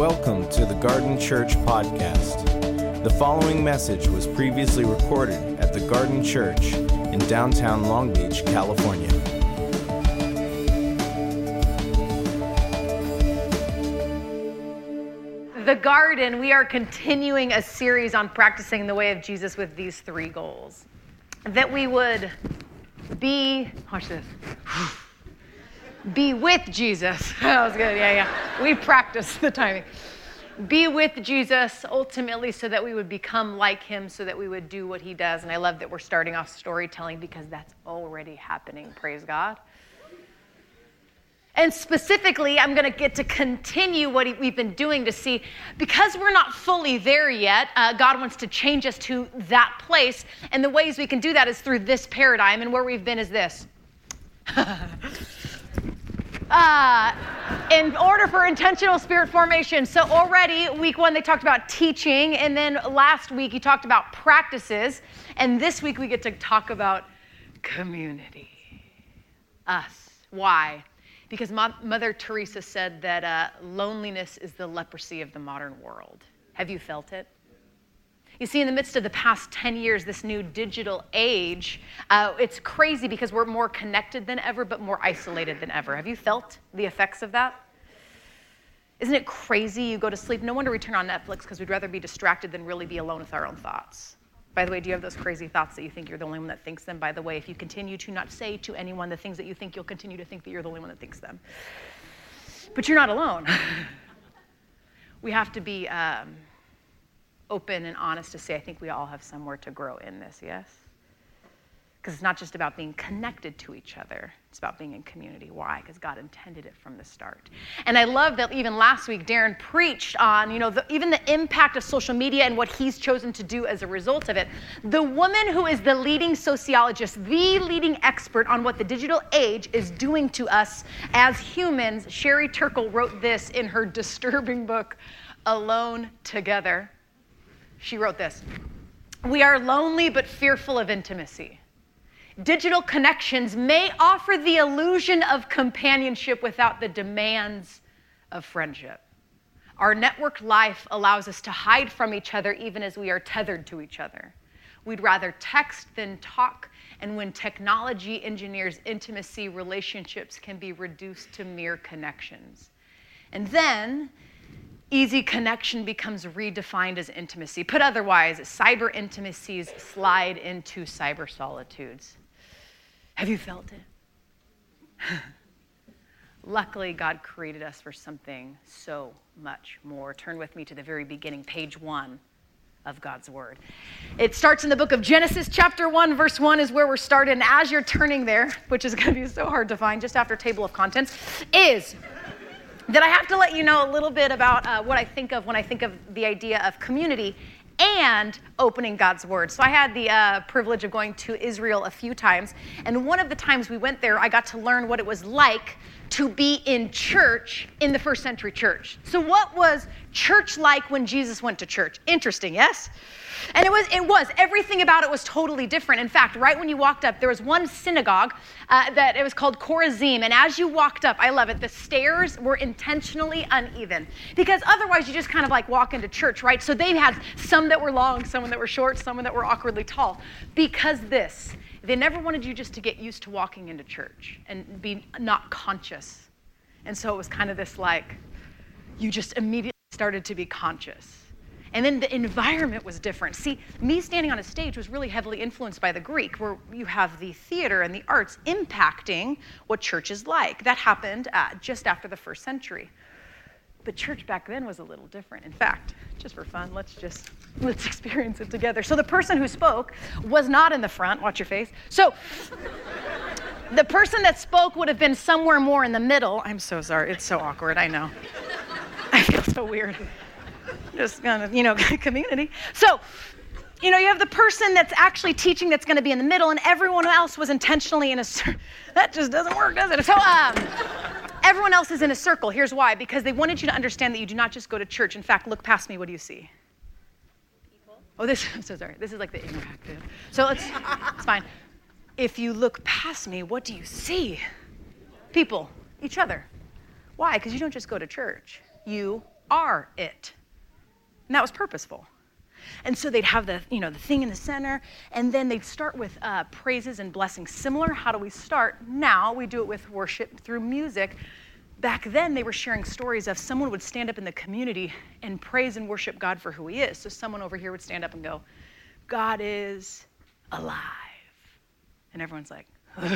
Welcome to the Garden Church Podcast. The following message was previously recorded at the Garden Church in downtown Long Beach, California. The Garden, we are continuing a series on practicing the way of Jesus with these three goals. That we would be, watch this, be with Jesus. That was good, yeah, yeah. We practiced the timing. Be with Jesus ultimately so that we would become like him, so that we would do what he does. And I love that we're starting off storytelling because that's already happening. Praise God. And specifically, I'm going to get to continue what we've been doing to see, because we're not fully there yet, uh, God wants to change us to that place. And the ways we can do that is through this paradigm. And where we've been is this. uh, in order for intentional spirit formation. So, already, week one, they talked about teaching. And then last week, you talked about practices. And this week, we get to talk about community. Us. Why? because Mother Teresa said that uh, loneliness is the leprosy of the modern world. Have you felt it? You see, in the midst of the past 10 years, this new digital age, uh, it's crazy because we're more connected than ever, but more isolated than ever. Have you felt the effects of that? Isn't it crazy? You go to sleep. No wonder we turn on Netflix because we'd rather be distracted than really be alone with our own thoughts. By the way, do you have those crazy thoughts that you think you're the only one that thinks them? By the way, if you continue to not say to anyone the things that you think, you'll continue to think that you're the only one that thinks them. But you're not alone. we have to be um, open and honest to say, I think we all have somewhere to grow in this, yes? Because it's not just about being connected to each other, it's about being in community. Why? Because God intended it from the start. And I love that even last week, Darren preached on, you know, the, even the impact of social media and what he's chosen to do as a result of it. The woman who is the leading sociologist, the leading expert on what the digital age is doing to us as humans, Sherry Turkle wrote this in her disturbing book, Alone Together. She wrote this We are lonely but fearful of intimacy. Digital connections may offer the illusion of companionship without the demands of friendship. Our networked life allows us to hide from each other even as we are tethered to each other. We'd rather text than talk, and when technology engineers intimacy, relationships can be reduced to mere connections. And then, easy connection becomes redefined as intimacy. Put otherwise, cyber intimacies slide into cyber solitudes. Have you felt it? Luckily, God created us for something so much more. Turn with me to the very beginning, page one of God's Word. It starts in the book of Genesis, chapter 1, verse 1 is where we're started. And as you're turning there, which is going to be so hard to find just after table of contents, is that I have to let you know a little bit about uh, what I think of when I think of the idea of community and opening God's Word. So I had the uh, privilege of going to Israel a few times, and one of the times we went there, I got to learn what it was like to be in church in the first century church. So, what was church like when Jesus went to church? Interesting, yes? And it was, it was, everything about it was totally different. In fact, right when you walked up, there was one synagogue uh, that it was called Chorazim. And as you walked up, I love it, the stairs were intentionally uneven because otherwise you just kind of like walk into church, right? So they had some that were long, some that were short, some that were awkwardly tall. Because this, they never wanted you just to get used to walking into church and be not conscious. And so it was kind of this like, you just immediately started to be conscious. And then the environment was different. See, me standing on a stage was really heavily influenced by the Greek, where you have the theater and the arts impacting what church is like. That happened uh, just after the first century. But church back then was a little different. In fact, just for fun, let's just let's experience it together. So the person who spoke was not in the front. Watch your face. So the person that spoke would have been somewhere more in the middle. I'm so sorry. It's so awkward. I know. I feel so weird just kind of, you know, community. So, you know, you have the person that's actually teaching that's going to be in the middle, and everyone else was intentionally in a. That just doesn't work, does it? So, um, everyone else is in a circle. Here's why: because they wanted you to understand that you do not just go to church. In fact, look past me. What do you see? People. Oh, this. I'm so sorry. This is like the interactive. So it's it's fine. If you look past me, what do you see? People, each other. Why? Because you don't just go to church. You are it. And that was purposeful. And so they'd have the, you know, the thing in the center, and then they'd start with uh, praises and blessings. Similar, how do we start? Now we do it with worship through music. Back then, they were sharing stories of someone would stand up in the community and praise and worship God for who He is. So someone over here would stand up and go, God is alive. And everyone's like,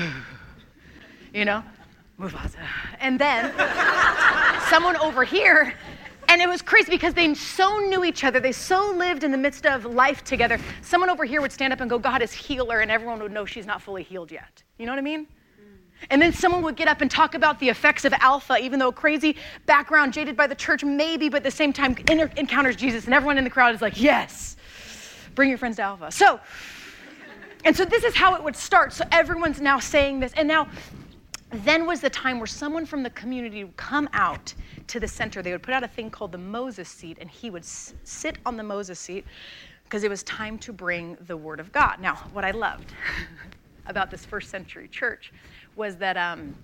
you know, Mufasa. And then someone over here and it was crazy because they so knew each other. They so lived in the midst of life together. Someone over here would stand up and go, God is healer, and everyone would know she's not fully healed yet. You know what I mean? And then someone would get up and talk about the effects of alpha, even though crazy background, jaded by the church, maybe, but at the same time encounters Jesus, and everyone in the crowd is like, yes, bring your friends to alpha. So, and so this is how it would start. So everyone's now saying this. And now then was the time where someone from the community would come out to the center. They would put out a thing called the Moses seat, and he would sit on the Moses seat because it was time to bring the Word of God. Now, what I loved about this first century church was that um,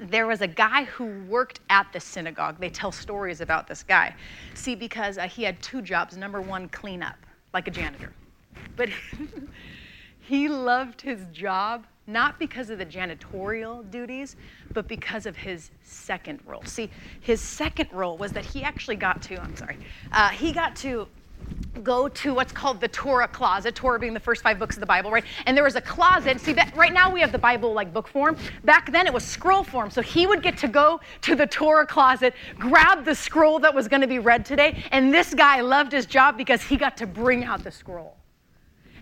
there was a guy who worked at the synagogue. They tell stories about this guy. See, because uh, he had two jobs. Number one, clean up, like a janitor. But he loved his job not because of the janitorial duties, but because of his second role. See, his second role was that he actually got to, I'm sorry, uh, he got to go to what's called the Torah closet, Torah being the first five books of the Bible, right? And there was a closet. See, that, right now we have the Bible like book form. Back then it was scroll form. So he would get to go to the Torah closet, grab the scroll that was going to be read today. And this guy loved his job because he got to bring out the scroll.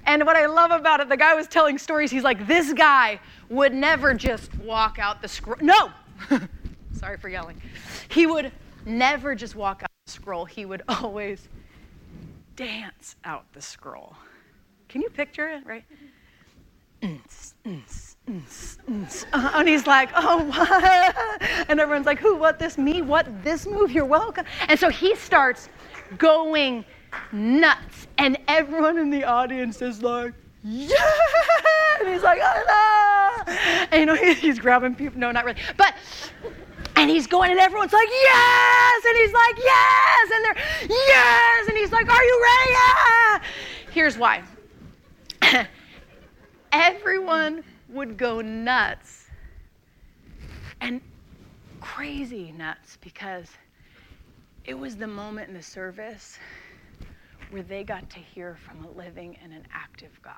And what I love about it, the guy was telling stories. He's like, this guy would never just walk out the scroll. No! Sorry for yelling. He would never just walk out the scroll. He would always dance out the scroll. Can you picture it, right? Uh, and he's like, oh, what? And everyone's like, who, what, this, me, what, this move, you're welcome. And so he starts going nuts. And everyone in the audience is like, yeah! And he's like, oh, no! And you know, he's grabbing people. No, not really. But, and he's going, and everyone's like, yes! And he's like, yes! And they're, yes! And he's like, are you ready? Yeah! Here's why. Everyone would go nuts and crazy nuts because it was the moment in the service where they got to hear from a living and an active God.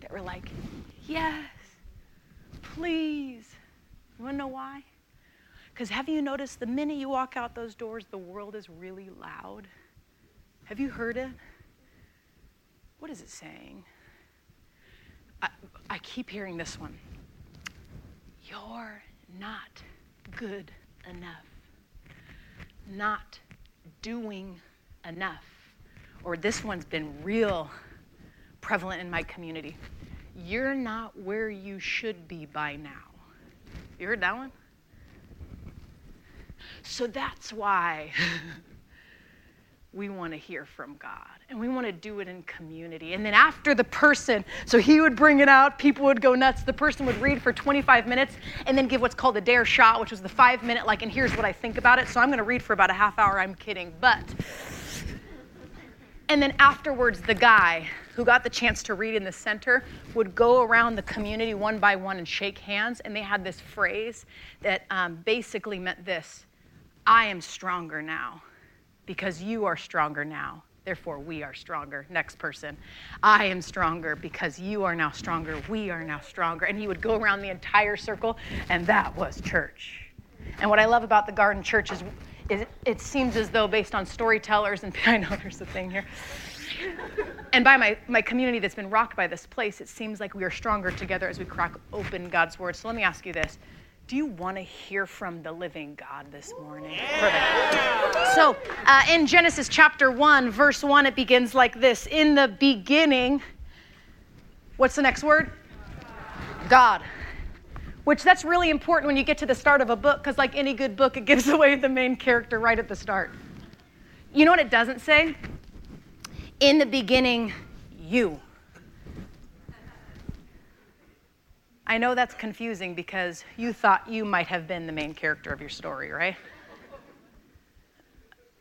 That were like, yes, please. You want to know why? Because have you noticed the minute you walk out those doors, the world is really loud? Have you heard it? What is it saying? I, I keep hearing this one. You're not good enough. Not doing enough or this one's been real prevalent in my community. You're not where you should be by now. You heard that one? So that's why we want to hear from God and we want to do it in community. And then after the person, so he would bring it out, people would go nuts. The person would read for 25 minutes and then give what's called a dare shot, which was the five minute, like, and here's what I think about it. So I'm going to read for about a half hour. I'm kidding. But and then afterwards, the guy who got the chance to read in the center would go around the community one by one and shake hands. And they had this phrase that um, basically meant this I am stronger now because you are stronger now. Therefore, we are stronger. Next person. I am stronger because you are now stronger. We are now stronger. And he would go around the entire circle, and that was church. And what I love about the Garden Church is it, it seems as though, based on storytellers, and I know there's a thing here, and by my, my community that's been rocked by this place, it seems like we are stronger together as we crack open God's word. So let me ask you this Do you want to hear from the living God this morning? Yeah. So uh, in Genesis chapter 1, verse 1, it begins like this In the beginning, what's the next word? God which that's really important when you get to the start of a book because like any good book it gives away the main character right at the start you know what it doesn't say in the beginning you i know that's confusing because you thought you might have been the main character of your story right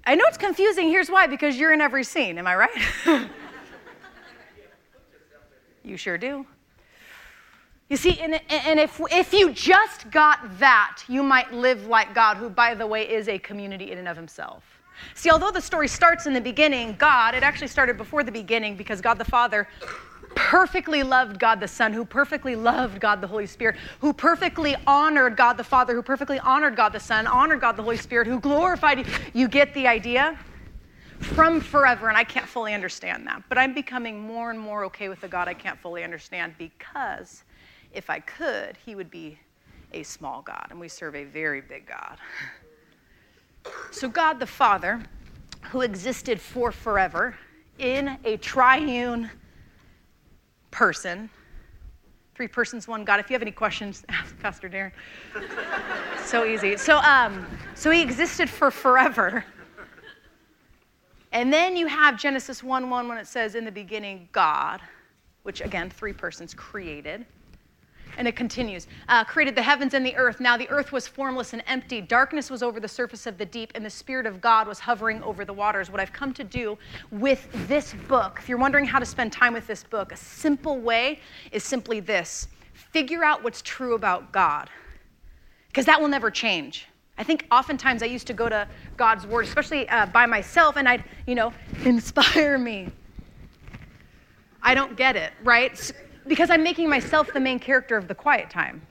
I know it's confusing. Here's why because you're in every scene. Am I right? you sure do. You see, and, and if, if you just got that, you might live like God, who, by the way, is a community in and of himself. See, although the story starts in the beginning, God, it actually started before the beginning because God the Father perfectly loved God the Son, who perfectly loved God the Holy Spirit, who perfectly honored God the Father, who perfectly honored God the Son, honored God the Holy Spirit, who glorified you. You get the idea? From forever, and I can't fully understand that. But I'm becoming more and more okay with the God I can't fully understand because if I could, he would be a small God, and we serve a very big God. So, God the Father, who existed for forever in a triune person, three persons, one God. If you have any questions, ask Pastor Darren. so easy. So, um, so he existed for forever. And then you have Genesis 1 1 when it says, In the beginning, God, which again, three persons created. And it continues uh, created the heavens and the earth. Now the earth was formless and empty. Darkness was over the surface of the deep, and the Spirit of God was hovering over the waters. What I've come to do with this book, if you're wondering how to spend time with this book, a simple way is simply this figure out what's true about God, because that will never change. I think oftentimes I used to go to God's word, especially uh, by myself, and I'd, you know, inspire me. I don't get it, right? Because I'm making myself the main character of the quiet time.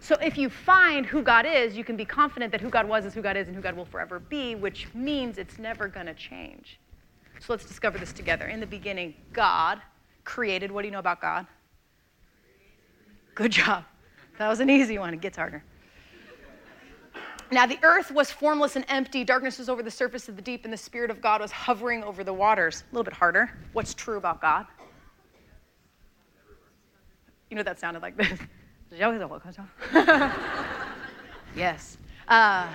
So if you find who God is, you can be confident that who God was is who God is and who God will forever be, which means it's never going to change. So let's discover this together. In the beginning, God created. What do you know about God? Good job. That was an easy one. It gets harder. Now, the earth was formless and empty. Darkness was over the surface of the deep, and the Spirit of God was hovering over the waters. A little bit harder. What's true about God? You know, that sounded like this. yes. Uh,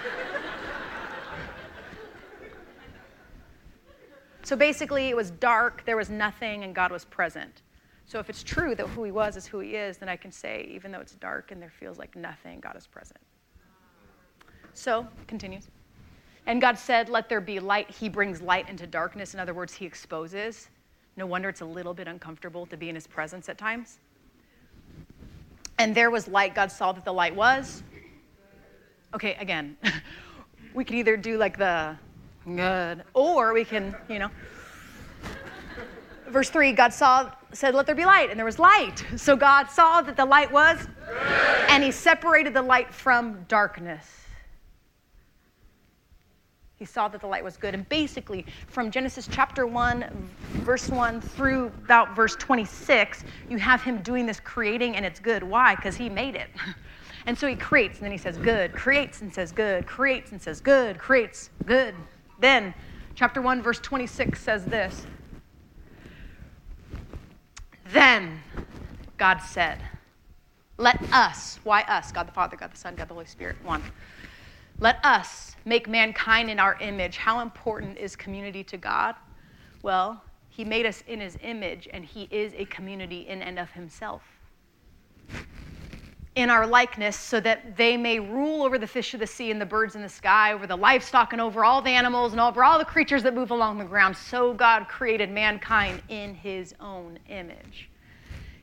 so basically, it was dark, there was nothing, and God was present. So if it's true that who He was is who He is, then I can say, even though it's dark and there feels like nothing, God is present. So, continues. And God said, Let there be light. He brings light into darkness. In other words, He exposes. No wonder it's a little bit uncomfortable to be in His presence at times. And there was light. God saw that the light was. Okay, again, we could either do like the good, or we can, you know. Verse 3 God saw, said, Let there be light, and there was light. So God saw that the light was, and He separated the light from darkness. He saw that the light was good. And basically, from Genesis chapter 1, verse 1 through about verse 26, you have him doing this creating, and it's good. Why? Because he made it. And so he creates, and then he says, good, creates and says, good, creates and says, good, creates, good. Then, chapter 1, verse 26 says this Then God said, Let us, why us? God the Father, God the Son, God the Holy Spirit, one. Let us make mankind in our image. How important is community to God? Well, He made us in His image, and He is a community in and of Himself. In our likeness, so that they may rule over the fish of the sea and the birds in the sky, over the livestock and over all the animals and over all the creatures that move along the ground. So God created mankind in His own image.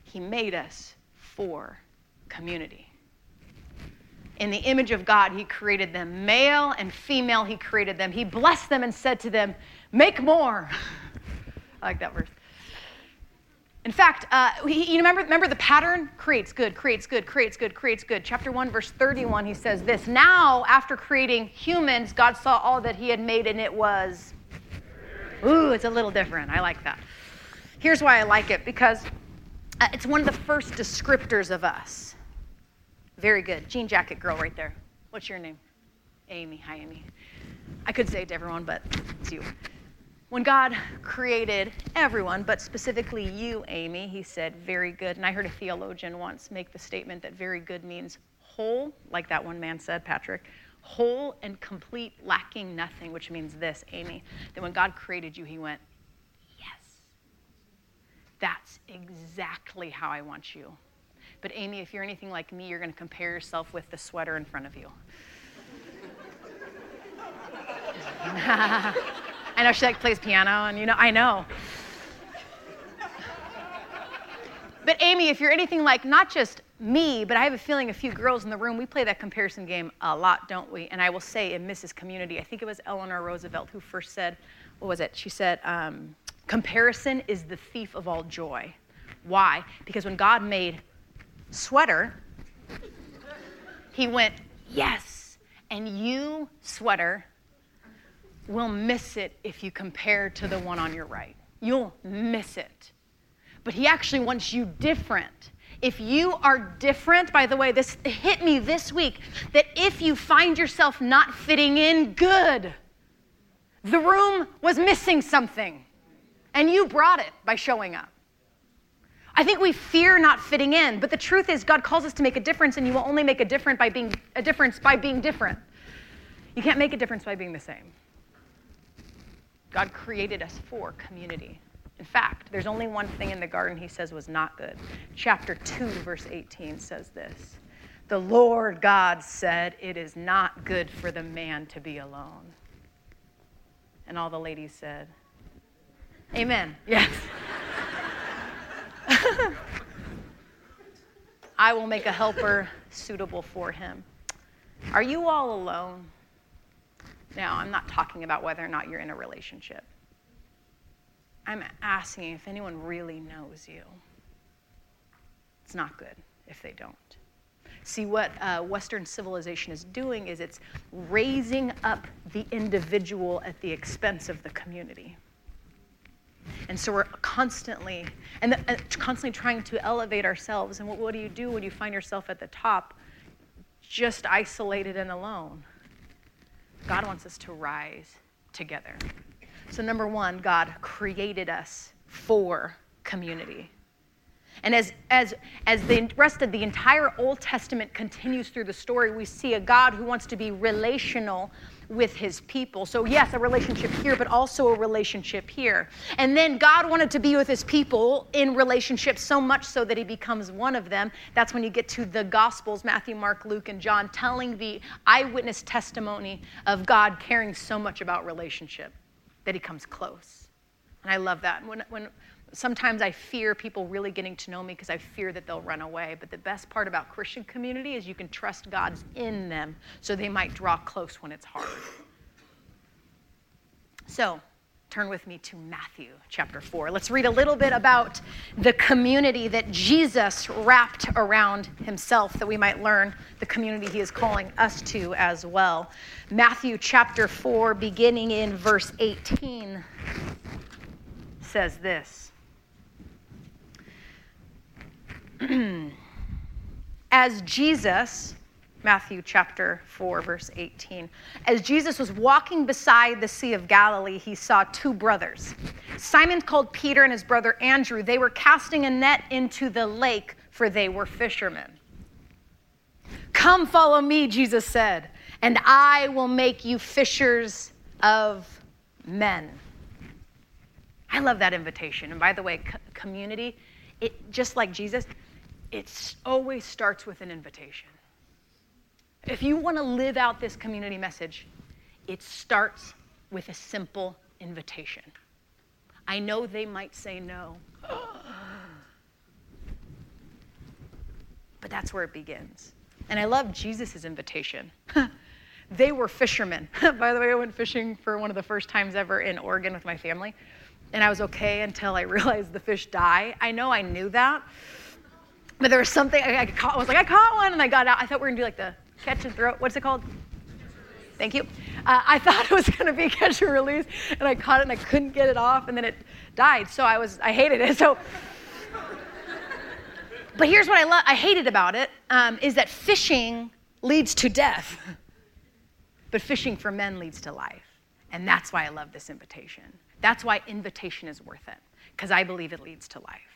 He made us for community. In the image of God, He created them. Male and female, He created them. He blessed them and said to them, Make more. I like that verse. In fact, uh, he, you remember, remember the pattern? Creates good, creates good, creates good, creates good. Chapter 1, verse 31, he says this Now, after creating humans, God saw all that he had made, and it was, ooh, it's a little different. I like that. Here's why I like it because uh, it's one of the first descriptors of us. Very good. Jean jacket girl right there. What's your name? Amy. Hi, Amy. I could say it to everyone, but it's you. When God created everyone, but specifically you, Amy, he said, very good. And I heard a theologian once make the statement that very good means whole, like that one man said, Patrick, whole and complete, lacking nothing, which means this, Amy, that when God created you, he went, yes, that's exactly how I want you. But Amy, if you're anything like me, you're going to compare yourself with the sweater in front of you. I know she like plays piano, and you know, I know. But Amy, if you're anything like not just me, but I have a feeling a few girls in the room, we play that comparison game a lot, don't we? And I will say in Mrs. Community, I think it was Eleanor Roosevelt who first said, what was it? She said, um, comparison is the thief of all joy. Why? Because when God made sweater, he went, yes, and you, sweater, will miss it if you compare to the one on your right. You'll miss it. But he actually wants you different. If you are different, by the way, this hit me this week that if you find yourself not fitting in, good. The room was missing something, and you brought it by showing up. I think we fear not fitting in, but the truth is God calls us to make a difference, and you will only make a difference by being a difference by being different. You can't make a difference by being the same. God created us for community. In fact, there's only one thing in the garden he says was not good. Chapter 2, verse 18 says this The Lord God said, It is not good for the man to be alone. And all the ladies said, Amen. Yes. I will make a helper suitable for him. Are you all alone? Now, I'm not talking about whether or not you're in a relationship. I'm asking if anyone really knows you. It's not good if they don't. See, what uh, Western civilization is doing is it's raising up the individual at the expense of the community. And so we're constantly, and the, constantly trying to elevate ourselves. And what, what do you do when you find yourself at the top, just isolated and alone? God wants us to rise together. So, number one, God created us for community. And as, as, as the rest of the entire Old Testament continues through the story, we see a God who wants to be relational with his people. So, yes, a relationship here, but also a relationship here. And then God wanted to be with his people in relationship so much so that he becomes one of them. That's when you get to the Gospels Matthew, Mark, Luke, and John telling the eyewitness testimony of God caring so much about relationship that he comes close. And I love that. When, when sometimes I fear people really getting to know me because I fear that they'll run away. But the best part about Christian community is you can trust God's in them so they might draw close when it's hard. So, turn with me to Matthew chapter 4. Let's read a little bit about the community that Jesus wrapped around himself that we might learn the community he is calling us to as well. Matthew chapter 4, beginning in verse 18, says this As Jesus, Matthew chapter 4, verse 18. As Jesus was walking beside the Sea of Galilee, he saw two brothers. Simon called Peter and his brother Andrew. They were casting a net into the lake, for they were fishermen. Come follow me, Jesus said, and I will make you fishers of men. I love that invitation. And by the way, community, it just like Jesus, it always starts with an invitation. If you want to live out this community message, it starts with a simple invitation. I know they might say no, but that's where it begins. And I love Jesus' invitation. they were fishermen. By the way, I went fishing for one of the first times ever in Oregon with my family, and I was okay until I realized the fish die. I know I knew that, but there was something I, I caught. I was like, I caught one, and I got out. I thought we were gonna do like the catch and throw. What's it called? Thank you. Uh, I thought it was to be catch and release, and I caught it and I couldn't get it off, and then it died. So I was, I hated it. So, but here's what I love, I hated about it um, is that fishing leads to death, but fishing for men leads to life, and that's why I love this invitation. That's why invitation is worth it, because I believe it leads to life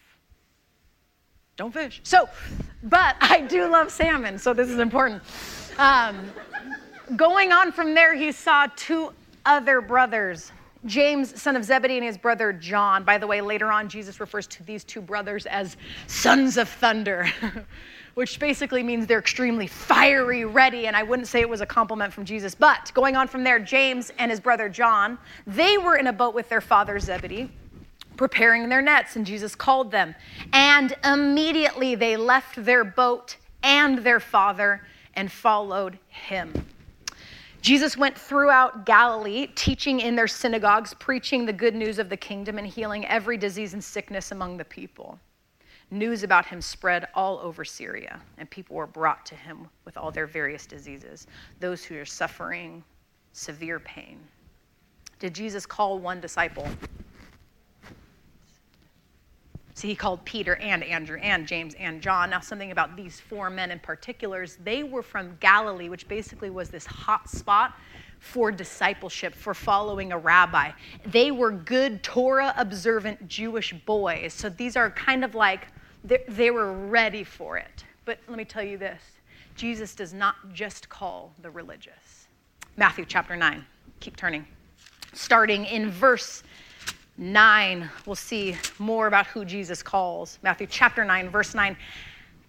don't fish. So, but I do love salmon, so this is important. Um, going on from there, he saw two other brothers. James, son of Zebedee, and his brother John. By the way, later on, Jesus refers to these two brothers as sons of thunder. which basically means they're extremely fiery, ready. And I wouldn't say it was a compliment from Jesus. But going on from there, James and his brother John, they were in a boat with their father Zebedee, preparing their nets, and Jesus called them. And immediately they left their boat and their father and followed him. Jesus went throughout Galilee, teaching in their synagogues, preaching the good news of the kingdom, and healing every disease and sickness among the people. News about him spread all over Syria, and people were brought to him with all their various diseases, those who are suffering severe pain. Did Jesus call one disciple? See, he called Peter and Andrew and James and John. Now, something about these four men in particulars, they were from Galilee, which basically was this hot spot for discipleship, for following a rabbi. They were good Torah observant Jewish boys. So these are kind of like, they were ready for it. But let me tell you this Jesus does not just call the religious. Matthew chapter 9. Keep turning. Starting in verse 9, we'll see more about who Jesus calls. Matthew chapter 9, verse 9.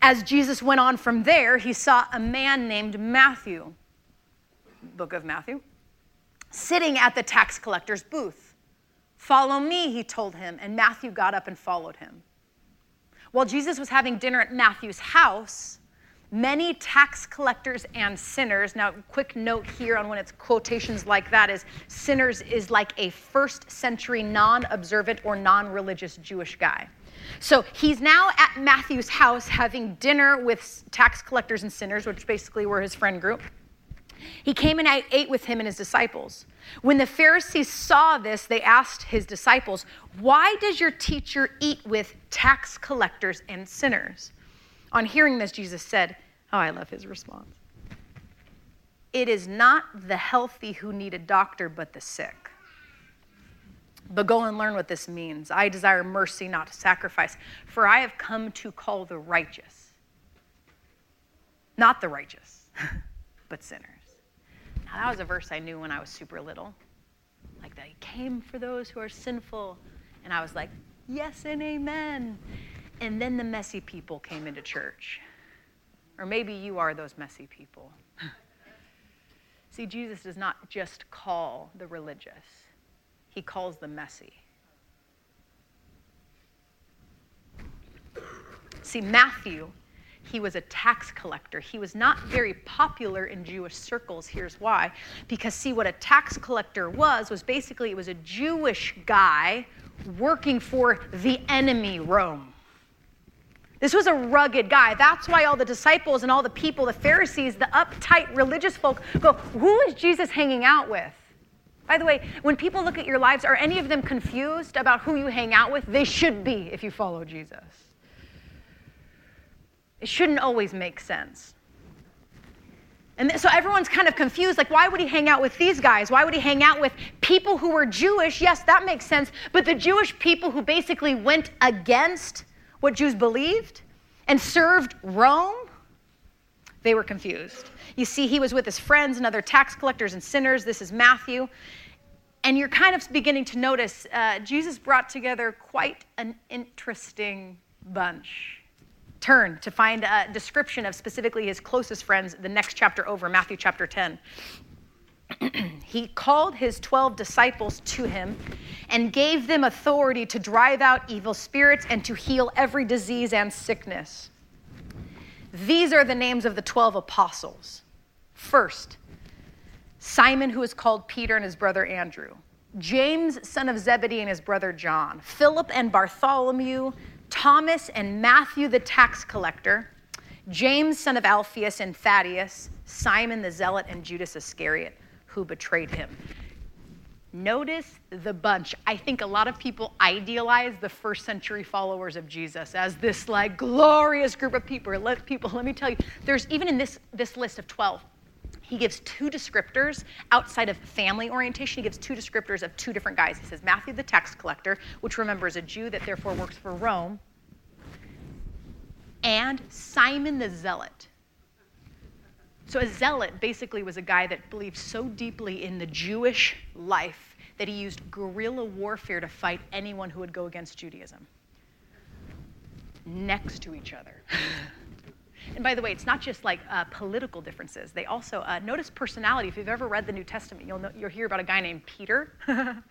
As Jesus went on from there, he saw a man named Matthew, book of Matthew, sitting at the tax collector's booth. Follow me, he told him, and Matthew got up and followed him. While Jesus was having dinner at Matthew's house, Many tax collectors and sinners, now, quick note here on when it's quotations like that is sinners is like a first century non observant or non religious Jewish guy. So he's now at Matthew's house having dinner with tax collectors and sinners, which basically were his friend group. He came and ate with him and his disciples. When the Pharisees saw this, they asked his disciples, Why does your teacher eat with tax collectors and sinners? On hearing this, Jesus said, Oh, I love his response. It is not the healthy who need a doctor, but the sick. But go and learn what this means. I desire mercy, not sacrifice, for I have come to call the righteous. Not the righteous, but sinners. Now, that was a verse I knew when I was super little. Like that, he came for those who are sinful. And I was like, yes and amen. And then the messy people came into church. Or maybe you are those messy people. See, Jesus does not just call the religious, he calls the messy. See, Matthew, he was a tax collector. He was not very popular in Jewish circles. Here's why. Because, see, what a tax collector was, was basically it was a Jewish guy working for the enemy, Rome. This was a rugged guy. That's why all the disciples and all the people, the Pharisees, the uptight religious folk, go, Who is Jesus hanging out with? By the way, when people look at your lives, are any of them confused about who you hang out with? They should be if you follow Jesus. It shouldn't always make sense. And so everyone's kind of confused like, why would he hang out with these guys? Why would he hang out with people who were Jewish? Yes, that makes sense. But the Jewish people who basically went against what Jews believed and served Rome, they were confused. You see, he was with his friends and other tax collectors and sinners. This is Matthew. And you're kind of beginning to notice uh, Jesus brought together quite an interesting bunch. Turn to find a description of specifically his closest friends, the next chapter over, Matthew chapter 10. he called his 12 disciples to him and gave them authority to drive out evil spirits and to heal every disease and sickness. These are the names of the 12 apostles. First, Simon, who is called Peter, and his brother Andrew. James, son of Zebedee, and his brother John. Philip and Bartholomew. Thomas and Matthew, the tax collector. James, son of Alphaeus, and Thaddeus. Simon the zealot, and Judas Iscariot who betrayed him. Notice the bunch. I think a lot of people idealize the first century followers of Jesus as this like glorious group of people. Let people, let me tell you, there's even in this, this list of 12, he gives two descriptors outside of family orientation. He gives two descriptors of two different guys. He says Matthew the tax collector, which remember is a Jew that therefore works for Rome, and Simon the zealot. So, a zealot basically was a guy that believed so deeply in the Jewish life that he used guerrilla warfare to fight anyone who would go against Judaism. Next to each other. And by the way, it's not just like uh, political differences. They also uh, notice personality. If you've ever read the New Testament, you'll, know, you'll hear about a guy named Peter.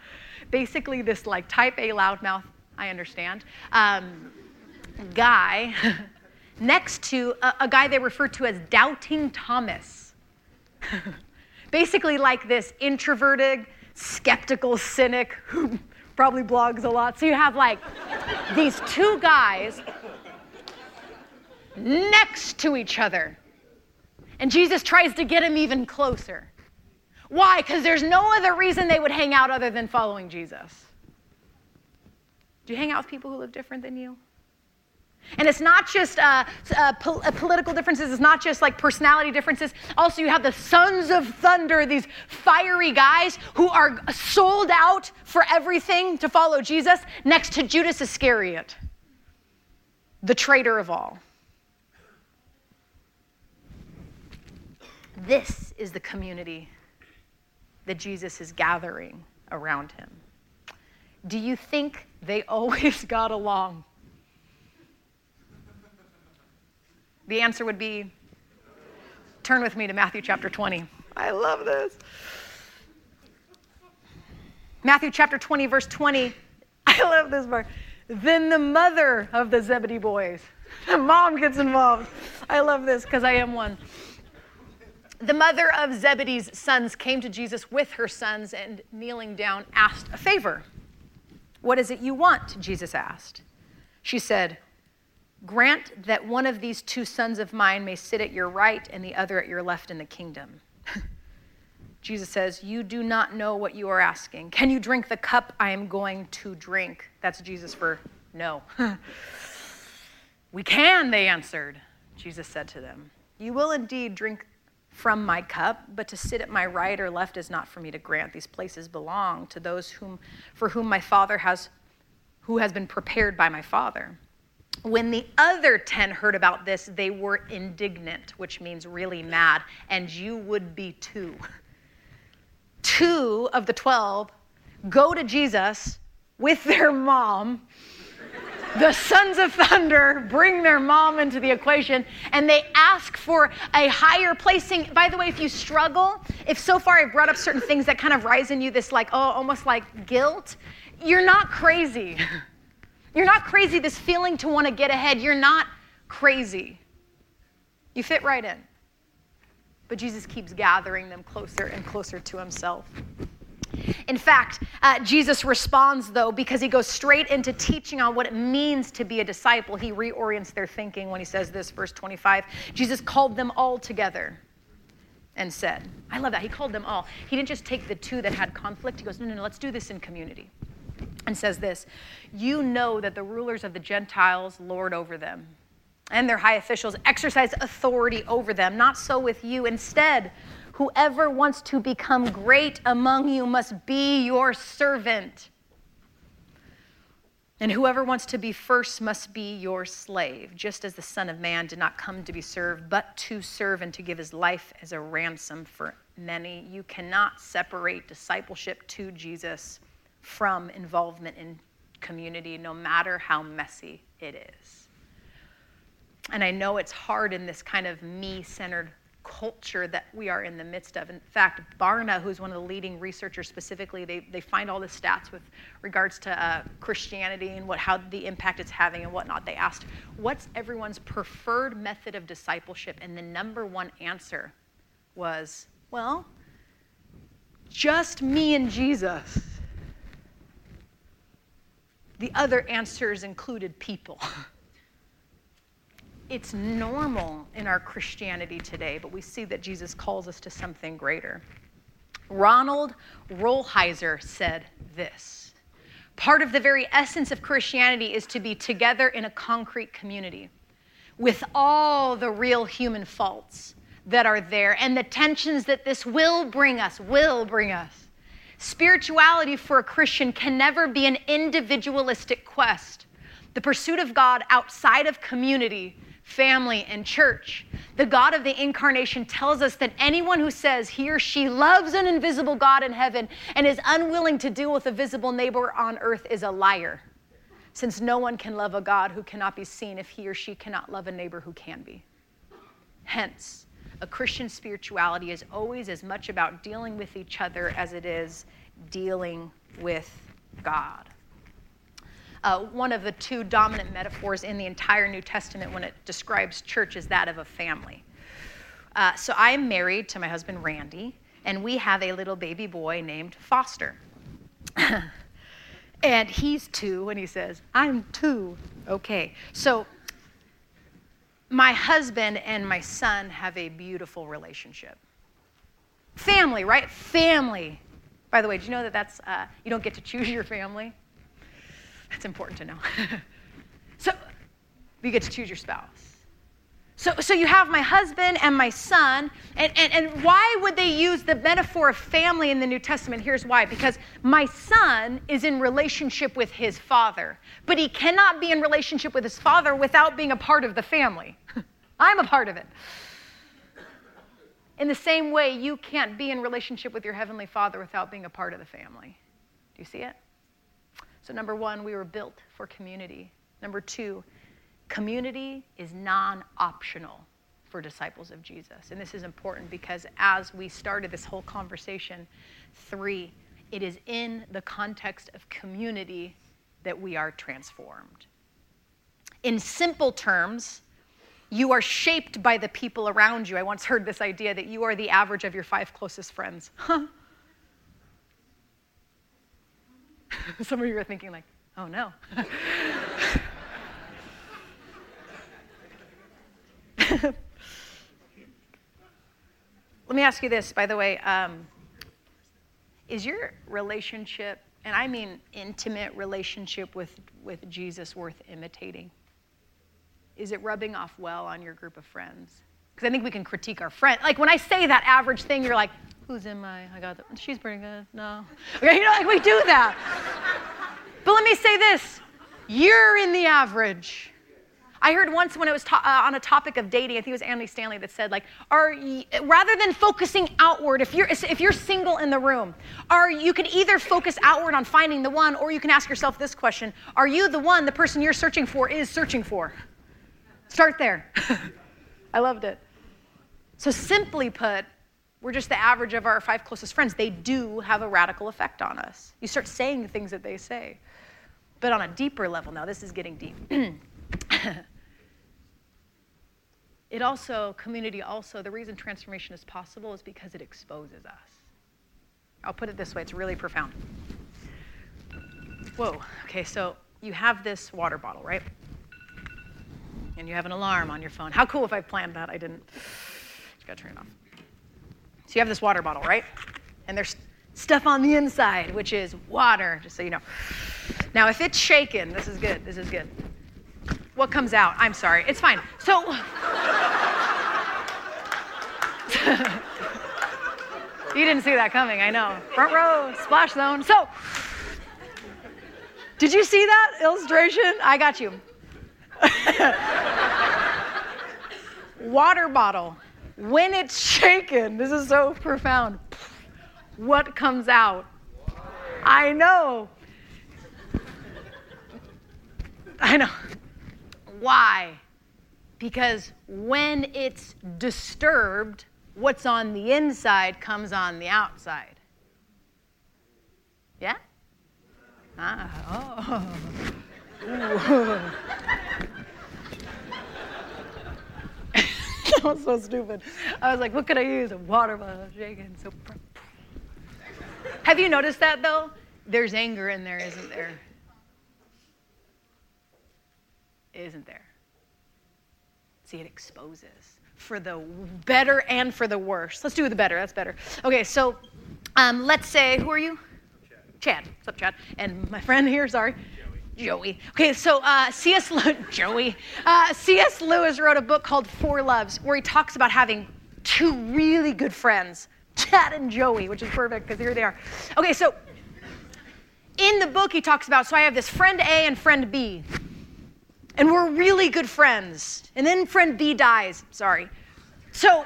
Basically, this like type A loudmouth, I understand, um, guy next to a, a guy they refer to as Doubting Thomas. Basically, like this introverted, skeptical cynic who probably blogs a lot. So you have like these two guys next to each other. And Jesus tries to get him even closer. Why? Because there's no other reason they would hang out other than following Jesus. Do you hang out with people who live different than you? And it's not just uh, uh, po- uh, political differences, it's not just like personality differences. Also, you have the sons of thunder, these fiery guys who are sold out for everything to follow Jesus, next to Judas Iscariot, the traitor of all. This is the community that Jesus is gathering around him. Do you think they always got along? The answer would be turn with me to Matthew chapter 20. I love this. Matthew chapter 20, verse 20. I love this part. Then the mother of the Zebedee boys, the mom gets involved. I love this because I am one. The mother of Zebedee's sons came to Jesus with her sons and kneeling down asked a favor. What is it you want? Jesus asked. She said, Grant that one of these two sons of mine may sit at your right and the other at your left in the kingdom. Jesus says, You do not know what you are asking. Can you drink the cup I am going to drink? That's Jesus for no. we can, they answered. Jesus said to them, You will indeed drink from my cup, but to sit at my right or left is not for me to grant. These places belong to those whom, for whom my Father has, who has been prepared by my Father. When the other 10 heard about this, they were indignant, which means really mad, and you would be too. Two of the 12 go to Jesus with their mom. The sons of thunder bring their mom into the equation and they ask for a higher placing. By the way, if you struggle, if so far I've brought up certain things that kind of rise in you, this like, oh, almost like guilt, you're not crazy. You're not crazy, this feeling to want to get ahead. You're not crazy. You fit right in. But Jesus keeps gathering them closer and closer to himself. In fact, uh, Jesus responds, though, because he goes straight into teaching on what it means to be a disciple. He reorients their thinking when he says this, verse 25. Jesus called them all together and said, I love that. He called them all. He didn't just take the two that had conflict. He goes, no, no, no, let's do this in community and says this You know that the rulers of the Gentiles lord over them, and their high officials exercise authority over them. Not so with you. Instead, whoever wants to become great among you must be your servant. And whoever wants to be first must be your slave, just as the Son of Man did not come to be served, but to serve and to give his life as a ransom for many. You cannot separate discipleship to Jesus from involvement in community, no matter how messy it is. And I know it's hard in this kind of me centered culture that we are in the midst of. In fact, Barna, who's one of the leading researchers specifically, they, they find all the stats with regards to uh, Christianity and what, how the impact it's having and whatnot. They asked, what's everyone's preferred method of discipleship? And the number one answer was, well, just me and Jesus. The other answers included people. it's normal in our Christianity today, but we see that Jesus calls us to something greater. Ronald Rolheiser said this Part of the very essence of Christianity is to be together in a concrete community with all the real human faults that are there and the tensions that this will bring us, will bring us. Spirituality for a Christian can never be an individualistic quest. The pursuit of God outside of community, family, and church. The God of the incarnation tells us that anyone who says he or she loves an invisible God in heaven and is unwilling to deal with a visible neighbor on earth is a liar, since no one can love a God who cannot be seen if he or she cannot love a neighbor who can be. Hence, a Christian spirituality is always as much about dealing with each other as it is dealing with God. Uh, one of the two dominant metaphors in the entire New Testament when it describes church is that of a family. Uh, so I'm married to my husband, Randy, and we have a little baby boy named Foster. and he's two, and he says, I'm two. Okay. So my husband and my son have a beautiful relationship. Family, right? Family. By the way, do you know that that's, uh, you don't get to choose your family? That's important to know. so you get to choose your spouse. So, so you have my husband and my son. And, and, and why would they use the metaphor of family in the New Testament? Here's why because my son is in relationship with his father, but he cannot be in relationship with his father without being a part of the family. I'm a part of it. In the same way, you can't be in relationship with your heavenly father without being a part of the family. Do you see it? So, number one, we were built for community. Number two, Community is non optional for disciples of Jesus. And this is important because as we started this whole conversation, three, it is in the context of community that we are transformed. In simple terms, you are shaped by the people around you. I once heard this idea that you are the average of your five closest friends. Some of you are thinking, like, oh no. Let me ask you this, by the way. Um, is your relationship, and I mean intimate relationship with, with Jesus, worth imitating? Is it rubbing off well on your group of friends? Because I think we can critique our friend. Like when I say that average thing, you're like, who's in my, I got that. She's pretty good. No. Okay, you know, like we do that. but let me say this you're in the average. I heard once when it was to- uh, on a topic of dating, I think it was Andy Stanley that said, like, are y- rather than focusing outward, if you're if you're single in the room, are you can either focus outward on finding the one, or you can ask yourself this question: Are you the one the person you're searching for is searching for? Start there. I loved it. So simply put, we're just the average of our five closest friends. They do have a radical effect on us. You start saying the things that they say. But on a deeper level, now this is getting deep. It also, community also, the reason transformation is possible is because it exposes us. I'll put it this way, it's really profound. Whoa, okay, so you have this water bottle, right? And you have an alarm on your phone. How cool if I planned that? I didn't. Just gotta turn it off. So you have this water bottle, right? And there's stuff on the inside, which is water, just so you know. Now, if it's shaken, this is good, this is good. What comes out? I'm sorry, it's fine. So, you didn't see that coming, I know. Front row, splash zone. So, did you see that illustration? I got you. Water bottle. When it's shaken, this is so profound. What comes out? I know. I know. Why? Because when it's disturbed, what's on the inside comes on the outside. Yeah? Ah, oh. that was so stupid. I was like, what could I use? A water bottle shaking. So, have you noticed that though? There's anger in there, isn't there? Isn't there? See, it exposes for the better and for the worse. Let's do the better. That's better. Okay, so um, let's say, who are you? Chad. Chad. What's up, Chad? And my friend here, sorry. Joey. Joey. Okay, so uh, C.S. Joey. Uh, C.S. Lewis wrote a book called Four Loves, where he talks about having two really good friends, Chad and Joey, which is perfect because here they are. Okay, so in the book he talks about, so I have this friend A and friend B and we're really good friends. And then friend B dies. Sorry. So,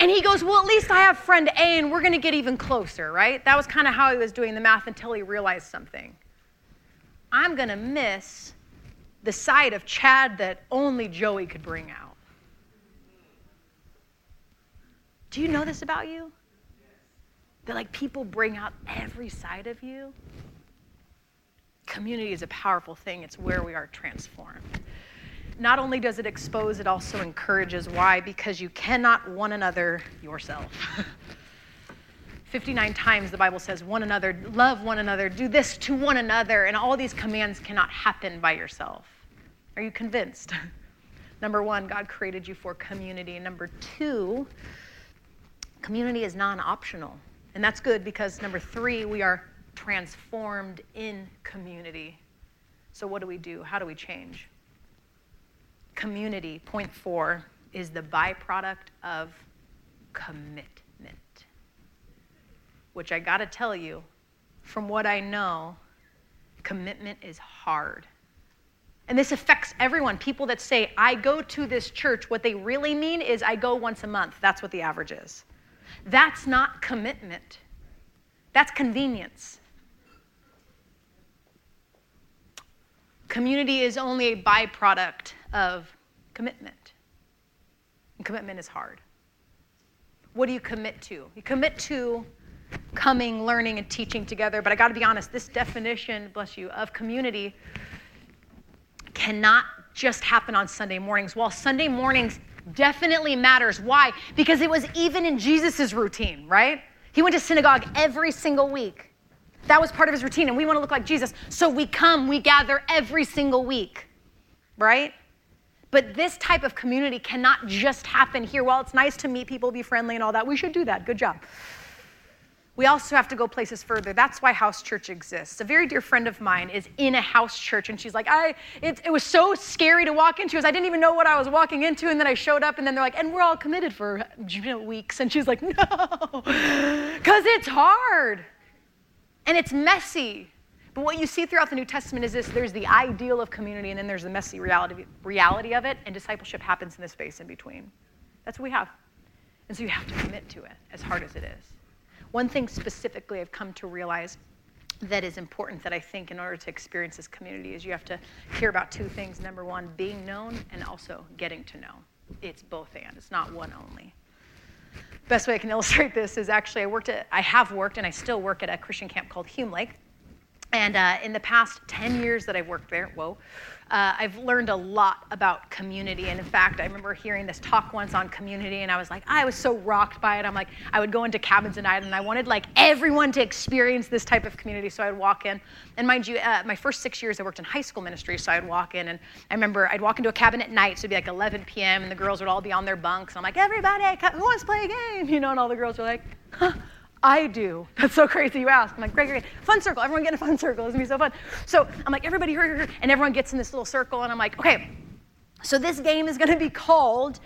and he goes, Well, at least I have friend A and we're going to get even closer, right? That was kind of how he was doing the math until he realized something. I'm going to miss the side of Chad that only Joey could bring out. Do you know this about you? That like people bring out every side of you? Community is a powerful thing, it's where we are transformed. Not only does it expose, it also encourages. Why? Because you cannot one another yourself. 59 times the Bible says, one another, love one another, do this to one another, and all these commands cannot happen by yourself. Are you convinced? Number one, God created you for community. Number two, community is non optional. And that's good because number three, we are transformed in community. So, what do we do? How do we change? Community, point four, is the byproduct of commitment. Which I gotta tell you, from what I know, commitment is hard. And this affects everyone. People that say, I go to this church, what they really mean is, I go once a month. That's what the average is. That's not commitment, that's convenience. Community is only a byproduct of commitment. And commitment is hard. What do you commit to? You commit to coming, learning, and teaching together. But I got to be honest, this definition, bless you, of community cannot just happen on Sunday mornings. While Sunday mornings definitely matters. Why? Because it was even in Jesus' routine, right? He went to synagogue every single week. That was part of his routine, and we want to look like Jesus. So we come, we gather every single week, right? But this type of community cannot just happen here. While it's nice to meet people, be friendly, and all that, we should do that. Good job we also have to go places further. That's why house church exists. A very dear friend of mine is in a house church, and she's like, I, it, it was so scary to walk into. I didn't even know what I was walking into, and then I showed up, and then they're like, and we're all committed for weeks. And she's like, no, because it's hard, and it's messy. But what you see throughout the New Testament is this there's the ideal of community, and then there's the messy reality, reality of it, and discipleship happens in the space in between. That's what we have. And so you have to commit to it, as hard as it is. One thing specifically I've come to realize that is important that I think in order to experience this community is you have to care about two things. Number one, being known, and also getting to know. It's both and, it's not one only. Best way I can illustrate this is actually I worked at, I have worked and I still work at a Christian camp called Hume Lake. And uh, in the past 10 years that I've worked there, whoa, uh, I've learned a lot about community. And in fact, I remember hearing this talk once on community, and I was like, I was so rocked by it. I'm like, I would go into cabins at night, and I wanted like everyone to experience this type of community. So I'd walk in, and mind you, uh, my first six years I worked in high school ministry, so I'd walk in, and I remember I'd walk into a cabin at night, so it'd be like 11 p.m., and the girls would all be on their bunks. And I'm like, everybody, who wants to play a game? You know, and all the girls were like, huh I do. That's so crazy you ask. I'm like, great, great. Fun circle. Everyone get in a fun circle. It's gonna be so fun. So I'm like, everybody, hurry, hurry. And everyone gets in this little circle. And I'm like, okay, so this game is gonna be called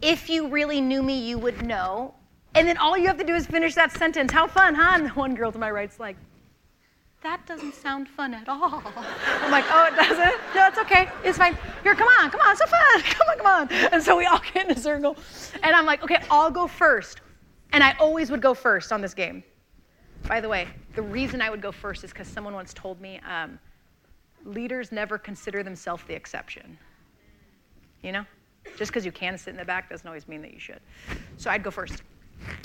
If You Really Knew Me, You Would Know. And then all you have to do is finish that sentence. How fun, huh? And one girl to my right's like, that doesn't sound fun at all. I'm like, oh, it doesn't? No, it's okay. It's fine. Here, come on, come on, so fun. Come on, come on. And so we all get in a circle. And I'm like, okay, I'll go first. And I always would go first on this game. By the way, the reason I would go first is because someone once told me um, leaders never consider themselves the exception. You know? Just because you can sit in the back doesn't always mean that you should. So I'd go first.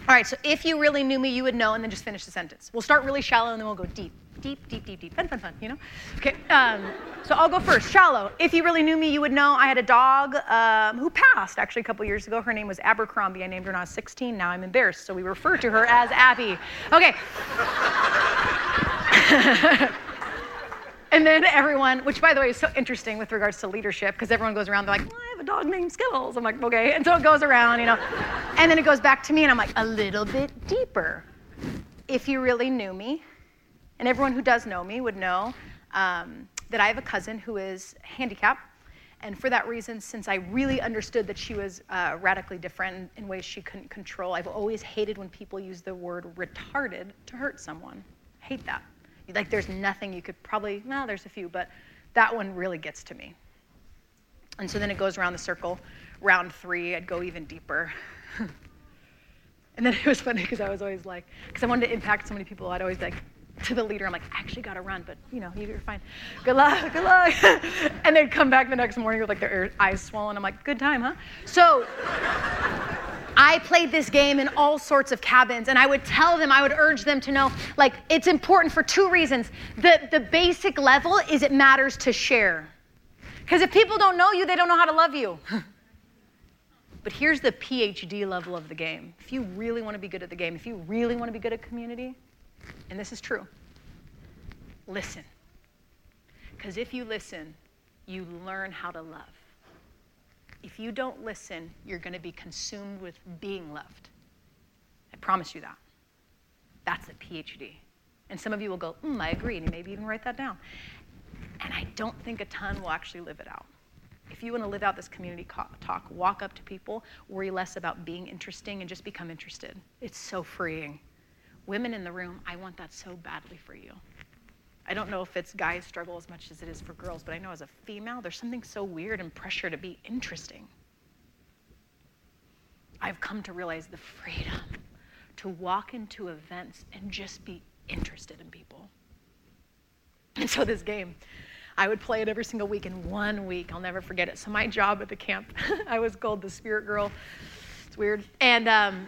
All right, so if you really knew me, you would know, and then just finish the sentence. We'll start really shallow, and then we'll go deep, deep, deep, deep, deep. Fun, fun, fun, you know? Okay, um, so I'll go first. Shallow. If you really knew me, you would know I had a dog um, who passed actually a couple years ago. Her name was Abercrombie. I named her when I was 16. Now I'm embarrassed, so we refer to her as Abby. Okay. And then everyone, which by the way is so interesting with regards to leadership, because everyone goes around, they're like, well, I have a dog named Skittles. I'm like, okay. And so it goes around, you know. And then it goes back to me, and I'm like, a little bit deeper. If you really knew me, and everyone who does know me would know um, that I have a cousin who is handicapped. And for that reason, since I really understood that she was uh, radically different in ways she couldn't control, I've always hated when people use the word retarded to hurt someone. hate that. Like there's nothing you could probably, no, there's a few, but that one really gets to me. And so then it goes around the circle. Round three, I'd go even deeper. and then it was funny because I was always like, because I wanted to impact so many people, I'd always like, to the leader, I'm like, I actually got to run, but you know, you're fine. Good luck, good luck. and they'd come back the next morning with like their eyes swollen. I'm like, good time, huh? So I played this game in all sorts of cabins, and I would tell them, I would urge them to know, like, it's important for two reasons. The, the basic level is it matters to share. Because if people don't know you, they don't know how to love you. but here's the PhD level of the game. If you really want to be good at the game, if you really want to be good at community, and this is true, listen. Because if you listen, you learn how to love. If you don't listen, you're going to be consumed with being loved. I promise you that. That's a PhD. And some of you will go, mm, I agree, and maybe even write that down. And I don't think a ton will actually live it out. If you want to live out this community talk, walk up to people, worry less about being interesting, and just become interested. It's so freeing. Women in the room, I want that so badly for you. I don't know if it's guys struggle as much as it is for girls, but I know as a female, there's something so weird and pressure to be interesting. I've come to realize the freedom to walk into events and just be interested in people. And so this game, I would play it every single week. In one week, I'll never forget it. So my job at the camp, I was called the spirit girl. It's weird. And um,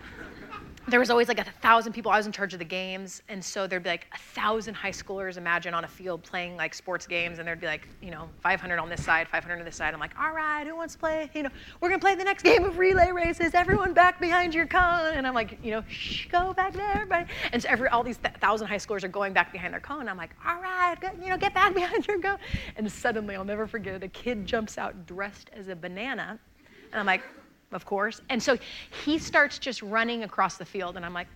there was always like a thousand people. I was in charge of the games, and so there'd be like a thousand high schoolers. Imagine on a field playing like sports games, and there'd be like you know 500 on this side, 500 on this side. I'm like, all right, who wants to play? You know, we're gonna play the next game of relay races. Everyone back behind your cone, and I'm like, you know, shh, go back there, everybody. And so every all these th- thousand high schoolers are going back behind their cone. I'm like, all right, you know, get back behind your cone. And suddenly, I'll never forget it. A kid jumps out dressed as a banana, and I'm like of course. And so he starts just running across the field, and I'm like,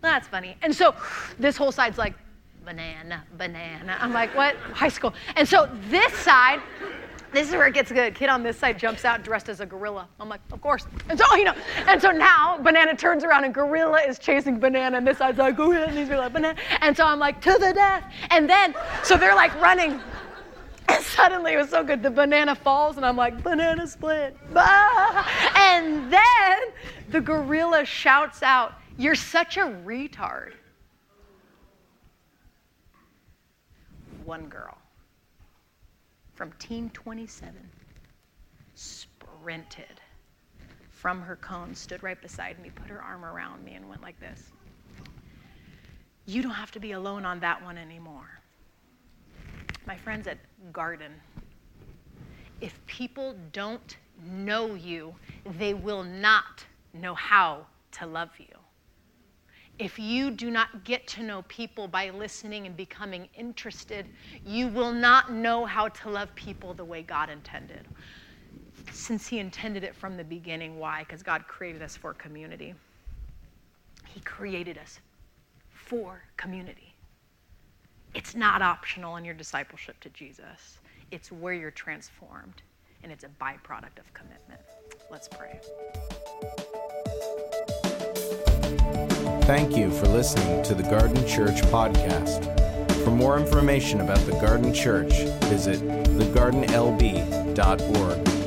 that's funny. And so this whole side's like, banana, banana. I'm like, what? High school. And so this side, this is where it gets good. Kid on this side jumps out dressed as a gorilla. I'm like, of course. And so, you know, and so now Banana turns around and Gorilla is chasing Banana, and this side's like, go ahead, and he's like, Banana. And so I'm like, to the death. And then, so they're like running. And suddenly it was so good. The banana falls, and I'm like, banana split. And then the gorilla shouts out, You're such a retard. One girl from Team 27 sprinted from her cone, stood right beside me, put her arm around me, and went like this. You don't have to be alone on that one anymore my friends at Garden, if people don't know you, they will not know how to love you. If you do not get to know people by listening and becoming interested, you will not know how to love people the way God intended. Since He intended it from the beginning, why? Because God created us for community. He created us for community. It's not optional in your discipleship to Jesus, it's where you're transformed, and it's a byproduct of commitment. Let's pray. Thank you for listening to the Garden Church podcast. For more information about the Garden Church, visit thegardenlb.org.